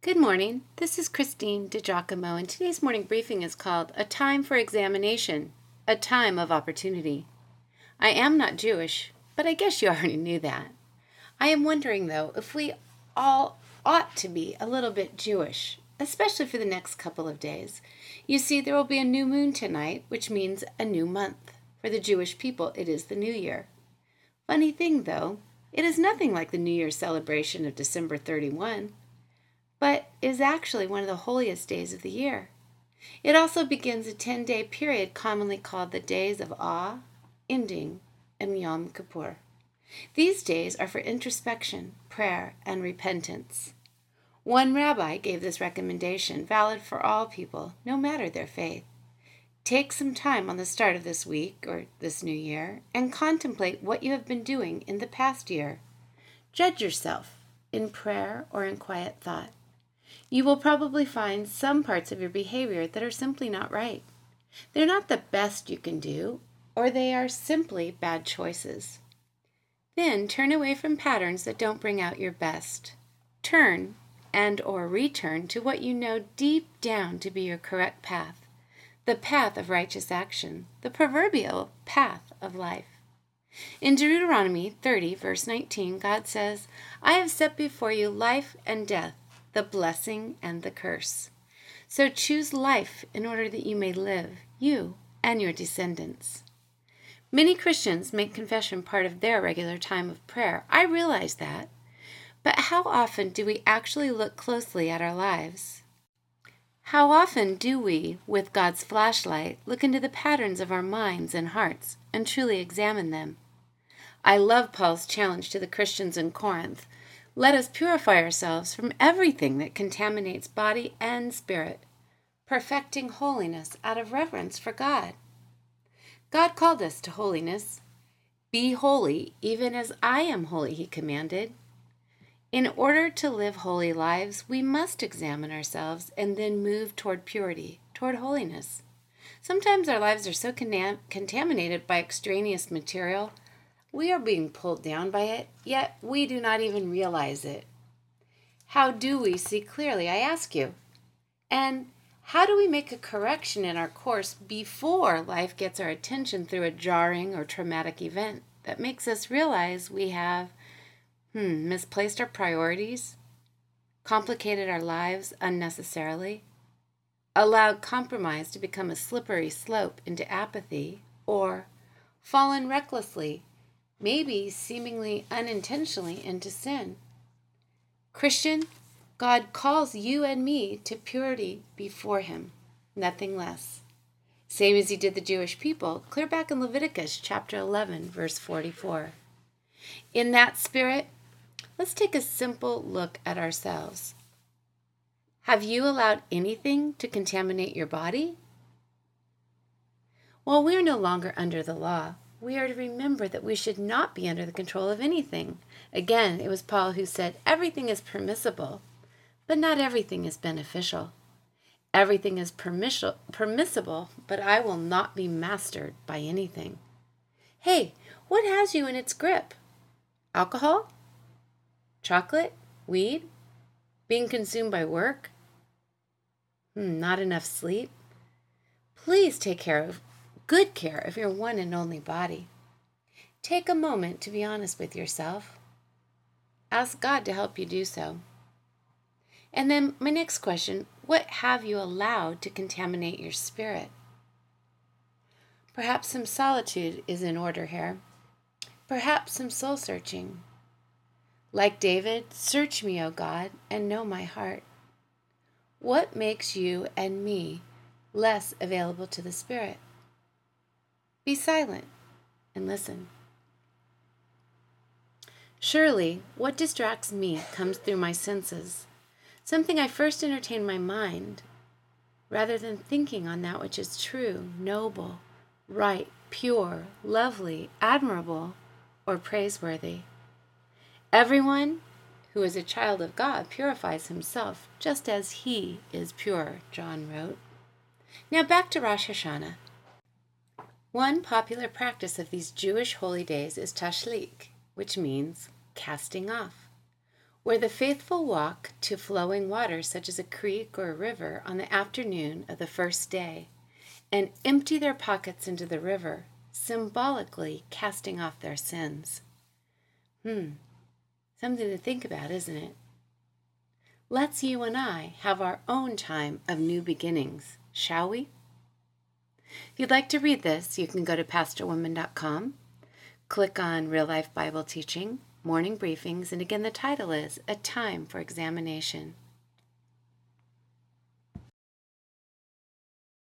Good morning. This is Christine DiGiacomo, and today's morning briefing is called A Time for Examination, a Time of Opportunity. I am not Jewish, but I guess you already knew that. I am wondering, though, if we all ought to be a little bit Jewish, especially for the next couple of days. You see, there will be a new moon tonight, which means a new month. For the Jewish people, it is the new year. Funny thing, though, it is nothing like the New Year celebration of December 31 but is actually one of the holiest days of the year. It also begins a 10 day period commonly called the Days of Awe, ending in Yom Kippur. These days are for introspection, prayer, and repentance. One rabbi gave this recommendation, valid for all people, no matter their faith. Take some time on the start of this week or this new year and contemplate what you have been doing in the past year. Judge yourself in prayer or in quiet thought you will probably find some parts of your behavior that are simply not right. They're not the best you can do, or they are simply bad choices. Then turn away from patterns that don't bring out your best. Turn and or return to what you know deep down to be your correct path, the path of righteous action, the proverbial path of life. In Deuteronomy 30, verse 19, God says, I have set before you life and death, the blessing and the curse. So choose life in order that you may live, you and your descendants. Many Christians make confession part of their regular time of prayer. I realize that. But how often do we actually look closely at our lives? How often do we, with God's flashlight, look into the patterns of our minds and hearts and truly examine them? I love Paul's challenge to the Christians in Corinth let us purify ourselves from everything that contaminates body and spirit, perfecting holiness out of reverence for God. God called us to holiness. Be holy, even as I am holy, he commanded. In order to live holy lives, we must examine ourselves and then move toward purity, toward holiness. Sometimes our lives are so con- contaminated by extraneous material we are being pulled down by it, yet we do not even realize it. How do we see clearly, I ask you? And how do we make a correction in our course before life gets our attention through a jarring or traumatic event that makes us realize we have hmm, misplaced our priorities, complicated our lives unnecessarily, allowed compromise to become a slippery slope into apathy, or fallen recklessly maybe seemingly unintentionally, into sin. Christian, God calls you and me to purity before Him, nothing less. Same as He did the Jewish people, clear back in Leviticus chapter 11, verse 44. In that spirit, let's take a simple look at ourselves. Have you allowed anything to contaminate your body? Well, we're no longer under the law, we are to remember that we should not be under the control of anything. Again, it was Paul who said, Everything is permissible, but not everything is beneficial. Everything is permissible, but I will not be mastered by anything. Hey, what has you in its grip? Alcohol? Chocolate? Weed? Being consumed by work? Hmm, not enough sleep? Please take care of good care of your one and only body. Take a moment to be honest with yourself. Ask God to help you do so. And then, my next question what have you allowed to contaminate your spirit? Perhaps some solitude is in order here. Perhaps some soul searching. Like David, search me, O God, and know my heart. What makes you and me less available to the Spirit? Be silent and listen. Surely, what distracts me comes through my senses, something I first entertain my mind, rather than thinking on that which is true, noble, right, pure, lovely, admirable, or praiseworthy. Everyone who is a child of God purifies himself just as he is pure, John wrote. Now back to Rosh Hashanah. One popular practice of these Jewish holy days is tashlik, which means casting off. where the faithful walk to flowing water, such as a creek or a river, on the afternoon of the first day, and empty their pockets into the river, symbolically casting off their sins. Hmm, something to think about, isn't it? Let's you and I have our own time of new beginnings, shall we? If you'd like to read this, you can go to pastorwoman.com, click on Real Life Bible Teaching, Morning Briefings, and again, the title is A Time for Examination.